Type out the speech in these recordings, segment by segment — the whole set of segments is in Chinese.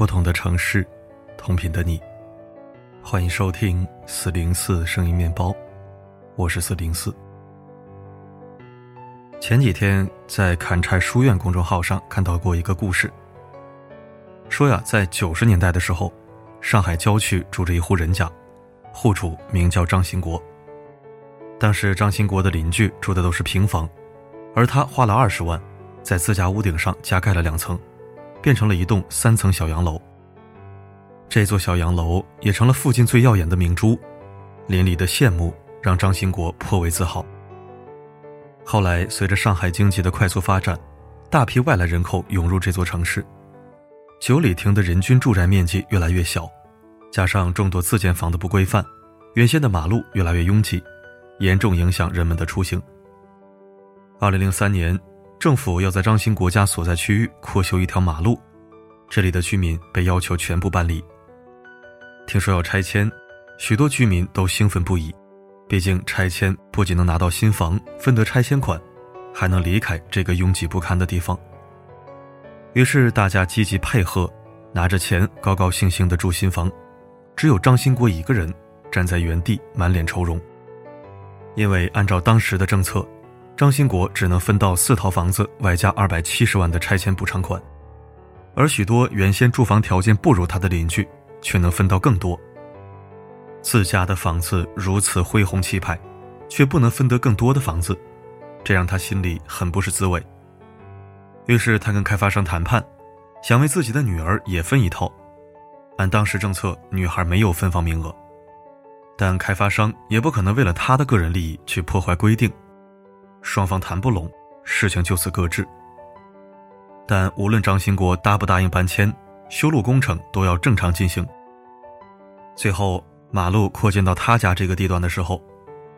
不同的城市，同频的你，欢迎收听四零四声音面包，我是四零四。前几天在砍柴书院公众号上看到过一个故事，说呀，在九十年代的时候，上海郊区住着一户人家，户主名叫张兴国。当时张兴国的邻居住的都是平房，而他花了二十万，在自家屋顶上加盖了两层。变成了一栋三层小洋楼。这座小洋楼也成了附近最耀眼的明珠，邻里的羡慕让张兴国颇为自豪。后来，随着上海经济的快速发展，大批外来人口涌入这座城市，九里亭的人均住宅面积越来越小，加上众多自建房的不规范，原先的马路越来越拥挤，严重影响人们的出行。二零零三年。政府要在张兴国家所在区域扩修一条马路，这里的居民被要求全部搬离。听说要拆迁，许多居民都兴奋不已，毕竟拆迁不仅能拿到新房分得拆迁款，还能离开这个拥挤不堪的地方。于是大家积极配合，拿着钱高高兴兴地住新房，只有张兴国一个人站在原地满脸愁容，因为按照当时的政策。张兴国只能分到四套房子，外加二百七十万的拆迁补偿款，而许多原先住房条件不如他的邻居，却能分到更多。自家的房子如此恢宏气派，却不能分得更多的房子，这让他心里很不是滋味。于是他跟开发商谈判，想为自己的女儿也分一套。按当时政策，女孩没有分房名额，但开发商也不可能为了他的个人利益去破坏规定。双方谈不拢，事情就此搁置。但无论张兴国答不答应搬迁，修路工程都要正常进行。最后，马路扩建到他家这个地段的时候，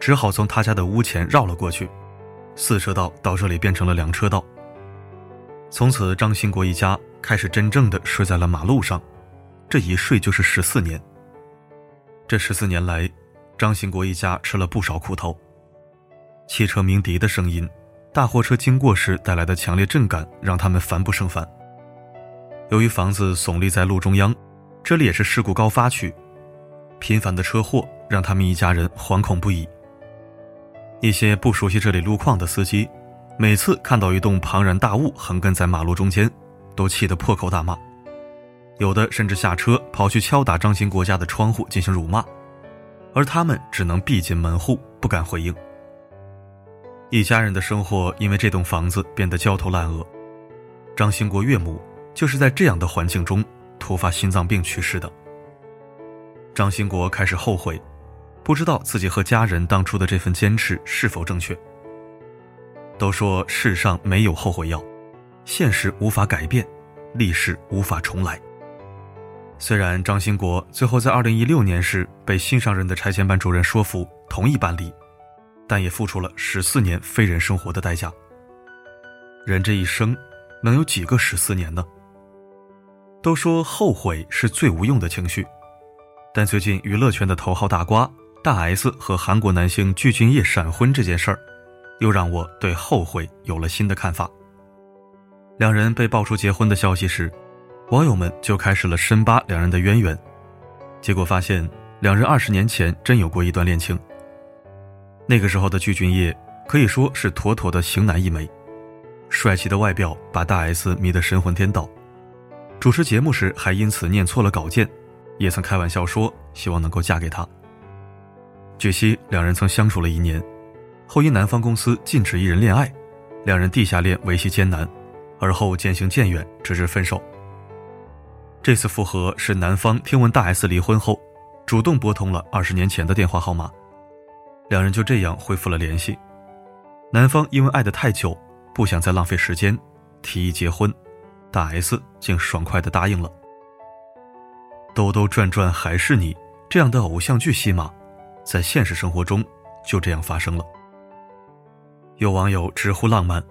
只好从他家的屋前绕了过去，四车道到这里变成了两车道。从此，张兴国一家开始真正的睡在了马路上，这一睡就是十四年。这十四年来，张兴国一家吃了不少苦头。汽车鸣笛的声音，大货车经过时带来的强烈震感，让他们烦不胜烦。由于房子耸立在路中央，这里也是事故高发区，频繁的车祸让他们一家人惶恐不已。一些不熟悉这里路况的司机，每次看到一栋庞然大物横亘在马路中间，都气得破口大骂，有的甚至下车跑去敲打张兴国家的窗户进行辱骂，而他们只能闭紧门户，不敢回应。一家人的生活因为这栋房子变得焦头烂额。张兴国岳母就是在这样的环境中突发心脏病去世的。张兴国开始后悔，不知道自己和家人当初的这份坚持是否正确。都说世上没有后悔药，现实无法改变，历史无法重来。虽然张兴国最后在2016年时被新上任的拆迁办主任说服同意搬离。但也付出了十四年非人生活的代价。人这一生，能有几个十四年呢？都说后悔是最无用的情绪，但最近娱乐圈的头号大瓜大 S 和韩国男星具俊晔闪婚这件事儿，又让我对后悔有了新的看法。两人被爆出结婚的消息时，网友们就开始了深扒两人的渊源，结果发现两人二十年前真有过一段恋情。那个时候的具俊晔可以说是妥妥的型男一枚，帅气的外表把大 S 迷得神魂颠倒，主持节目时还因此念错了稿件，也曾开玩笑说希望能够嫁给他。据悉，两人曾相处了一年，后因男方公司禁止艺人恋爱，两人地下恋维系艰难，而后渐行渐远，直至分手。这次复合是男方听闻大 S 离婚后，主动拨通了二十年前的电话号码。两人就这样恢复了联系。男方因为爱得太久，不想再浪费时间，提议结婚，大 S 竟爽快地答应了。兜兜转转还是你这样的偶像剧戏码，在现实生活中就这样发生了。有网友直呼浪漫，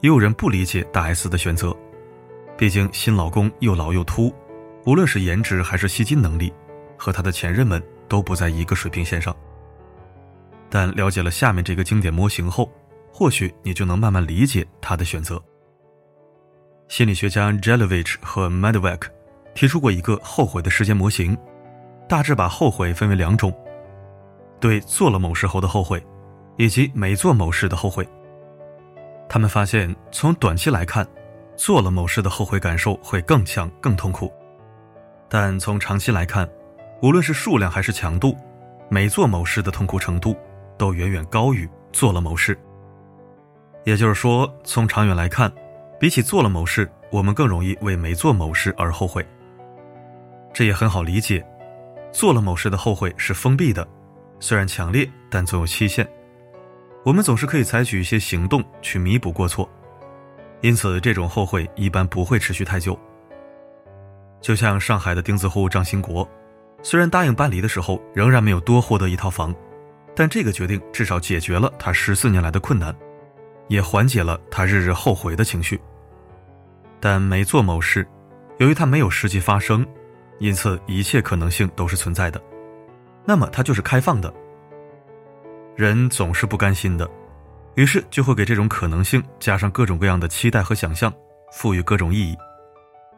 也有人不理解大 S 的选择。毕竟新老公又老又秃，无论是颜值还是吸金能力，和他的前任们都不在一个水平线上。但了解了下面这个经典模型后，或许你就能慢慢理解他的选择。心理学家 Jelevich 和 Medvec 提出过一个后悔的时间模型，大致把后悔分为两种：对做了某事后的后悔，以及没做某事的后悔。他们发现，从短期来看，做了某事的后悔感受会更强、更痛苦；但从长期来看，无论是数量还是强度，没做某事的痛苦程度都远远高于做了某事。也就是说，从长远来看，比起做了某事，我们更容易为没做某事而后悔。这也很好理解，做了某事的后悔是封闭的，虽然强烈，但总有期限。我们总是可以采取一些行动去弥补过错，因此这种后悔一般不会持续太久。就像上海的钉子户张兴国，虽然答应搬离的时候仍然没有多获得一套房，但这个决定至少解决了他十四年来的困难，也缓解了他日日后悔的情绪。但没做某事，由于他没有实际发生，因此一切可能性都是存在的，那么它就是开放的。人总是不甘心的，于是就会给这种可能性加上各种各样的期待和想象，赋予各种意义，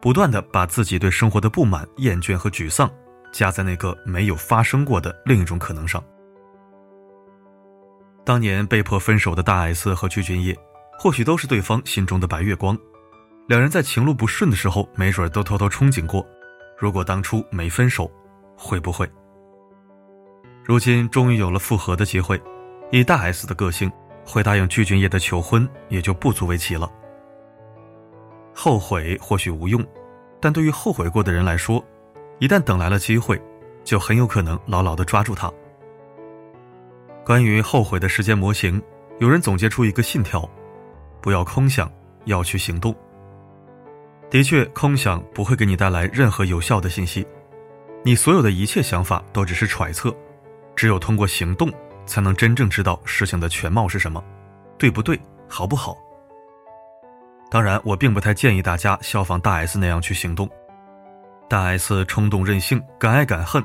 不断的把自己对生活的不满、厌倦和沮丧加在那个没有发生过的另一种可能上。当年被迫分手的大 S 和具俊晔，或许都是对方心中的白月光，两人在情路不顺的时候，没准都偷偷憧憬过，如果当初没分手，会不会？如今终于有了复合的机会，以大 S 的个性，会答应具俊晔的求婚也就不足为奇了。后悔或许无用，但对于后悔过的人来说，一旦等来了机会，就很有可能牢牢地抓住它。关于后悔的时间模型，有人总结出一个信条：不要空想，要去行动。的确，空想不会给你带来任何有效的信息，你所有的一切想法都只是揣测。只有通过行动，才能真正知道事情的全貌是什么，对不对，好不好？当然，我并不太建议大家效仿大 S 那样去行动。大 S 冲动任性，敢爱敢恨，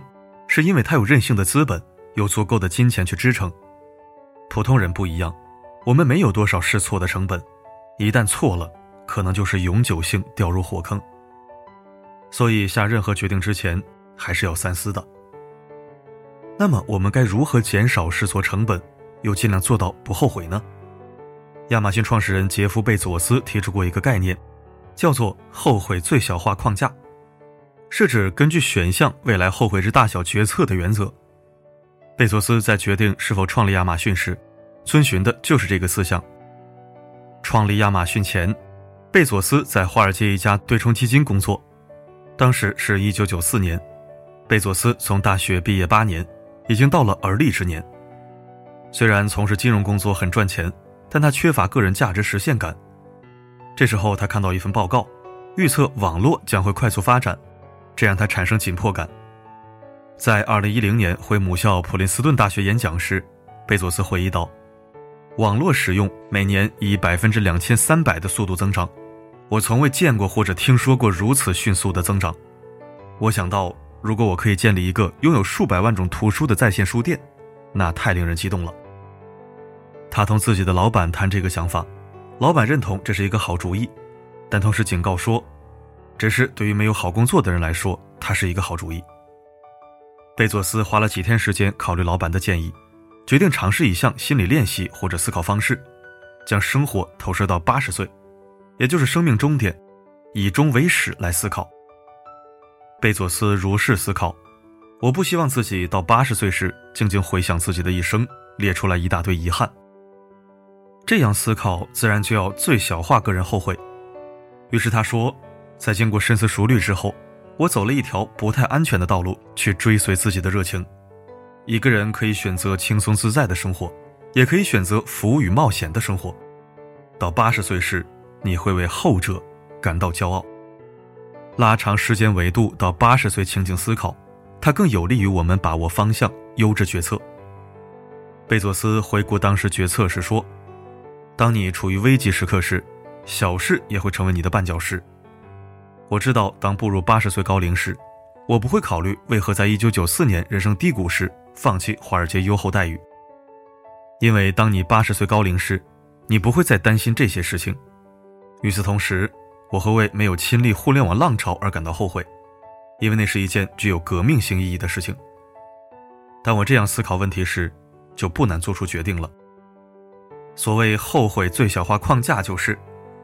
是因为她有任性的资本，有足够的金钱去支撑。普通人不一样，我们没有多少试错的成本，一旦错了，可能就是永久性掉入火坑。所以下任何决定之前，还是要三思的。那么我们该如何减少试错成本，又尽量做到不后悔呢？亚马逊创始人杰夫·贝佐斯提出过一个概念，叫做“后悔最小化框架”，是指根据选项未来后悔之大小决策的原则。贝佐斯在决定是否创立亚马逊时，遵循的就是这个思想。创立亚马逊前，贝佐斯在华尔街一家对冲基金工作，当时是一九九四年，贝佐斯从大学毕业八年。已经到了而立之年。虽然从事金融工作很赚钱，但他缺乏个人价值实现感。这时候，他看到一份报告，预测网络将会快速发展，这让他产生紧迫感。在2010年回母校普林斯顿大学演讲时，贝佐斯回忆道：“网络使用每年以百分之两千三百的速度增长，我从未见过或者听说过如此迅速的增长。”我想到。如果我可以建立一个拥有数百万种图书的在线书店，那太令人激动了。他同自己的老板谈这个想法，老板认同这是一个好主意，但同时警告说，只是对于没有好工作的人来说，它是一个好主意。贝佐斯花了几天时间考虑老板的建议，决定尝试一项心理练习或者思考方式，将生活投射到八十岁，也就是生命终点，以终为始来思考。贝佐斯如是思考：我不希望自己到八十岁时，静静回想自己的一生，列出来一大堆遗憾。这样思考，自然就要最小化个人后悔。于是他说，在经过深思熟虑之后，我走了一条不太安全的道路，去追随自己的热情。一个人可以选择轻松自在的生活，也可以选择服务与冒险的生活。到八十岁时，你会为后者感到骄傲。拉长时间维度到八十岁，情景思考，它更有利于我们把握方向、优质决策。贝佐斯回顾当时决策时说：“当你处于危急时刻时，小事也会成为你的绊脚石。我知道，当步入八十岁高龄时，我不会考虑为何在一九九四年人生低谷时放弃华尔街优厚待遇，因为当你八十岁高龄时，你不会再担心这些事情。与此同时。”我会为没有亲历互联网浪潮而感到后悔，因为那是一件具有革命性意义的事情。当我这样思考问题时，就不难做出决定了。所谓后悔最小化框架，就是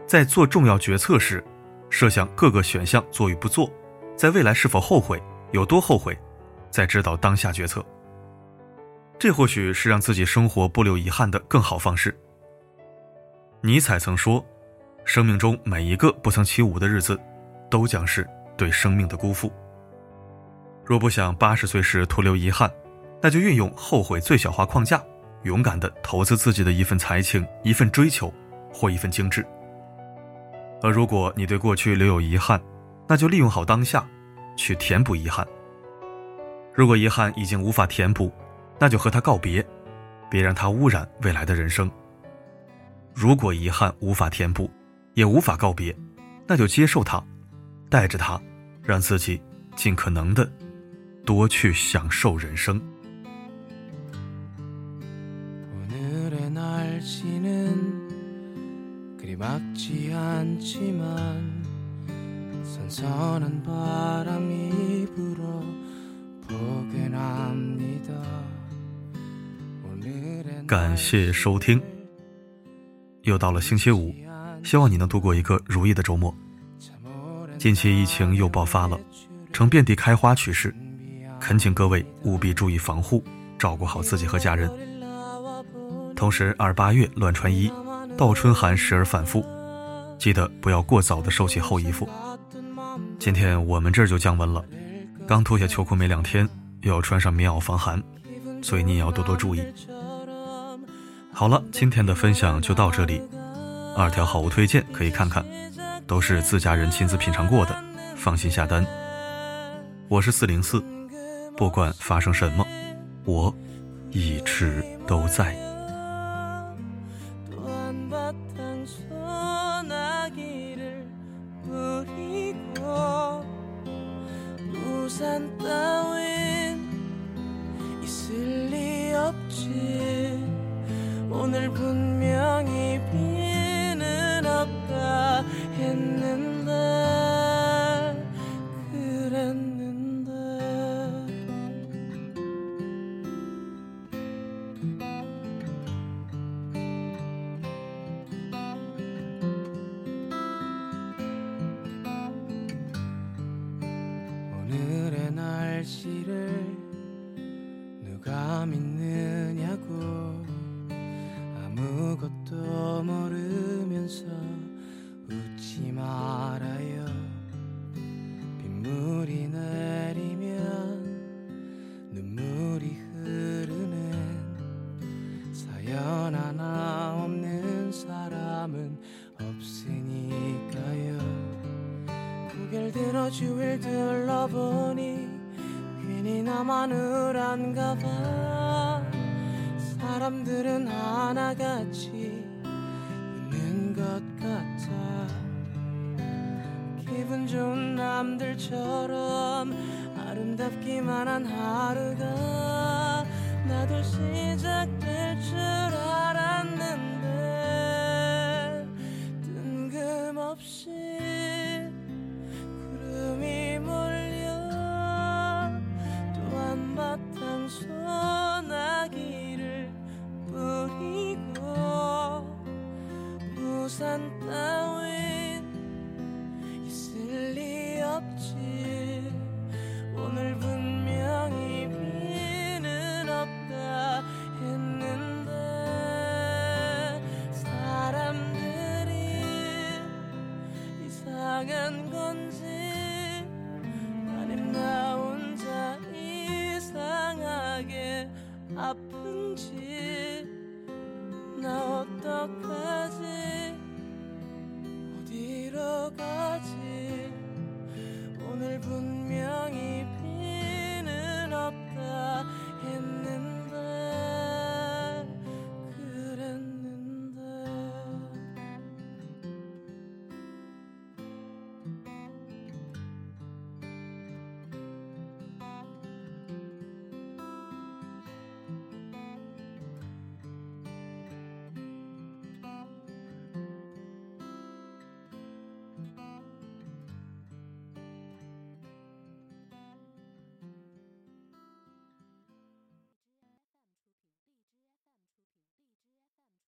在做重要决策时，设想各个选项做与不做，在未来是否后悔，有多后悔，再指导当下决策。这或许是让自己生活不留遗憾的更好方式。尼采曾说：“生命中每一个不曾起舞的日子，都将是对生命的辜负。”若不想八十岁时徒留遗憾，那就运用后悔最小化框架，勇敢地投资自己的一份才情、一份追求或一份精致。而如果你对过去留有遗憾，那就利用好当下，去填补遗憾。如果遗憾已经无法填补，那就和他告别，别让他污染未来的人生。如果遗憾无法填补，也无法告别，那就接受它，带着它，让自己尽可能的多去享受人生。感谢收听。又到了星期五，希望你能度过一个如意的周末。近期疫情又爆发了，呈遍地开花趋势，恳请各位务必注意防护，照顾好自己和家人。同时，二八月乱穿衣，倒春寒时而反复，记得不要过早的收起厚衣服。今天我们这儿就降温了，刚脱下秋裤没两天，又要穿上棉袄防寒，所以你也要多多注意。好了，今天的分享就到这里。二条好物推荐可以看看，都是自家人亲自品尝过的，放心下单。我是四零四，不管发生什么，我一直都在。 우산 따윈 있을 리 없지. 오늘 분명히 비는 없다 했는데 오늘의 날씨를 누가 믿느냐고 아무것도 모르면서 주위를 둘러보니 괜히 나만 우울한가 봐. 사람들은 하나같이 웃는 것 같아. 기분 좋은 남들처럼 아름답기만 한 하루가 나도 시작될 산 따윈 있을 리 없지. 오늘 분명히 비는 없다 했는데 사람들이 이상한 건지 아님 나 혼자 이상하게 아파.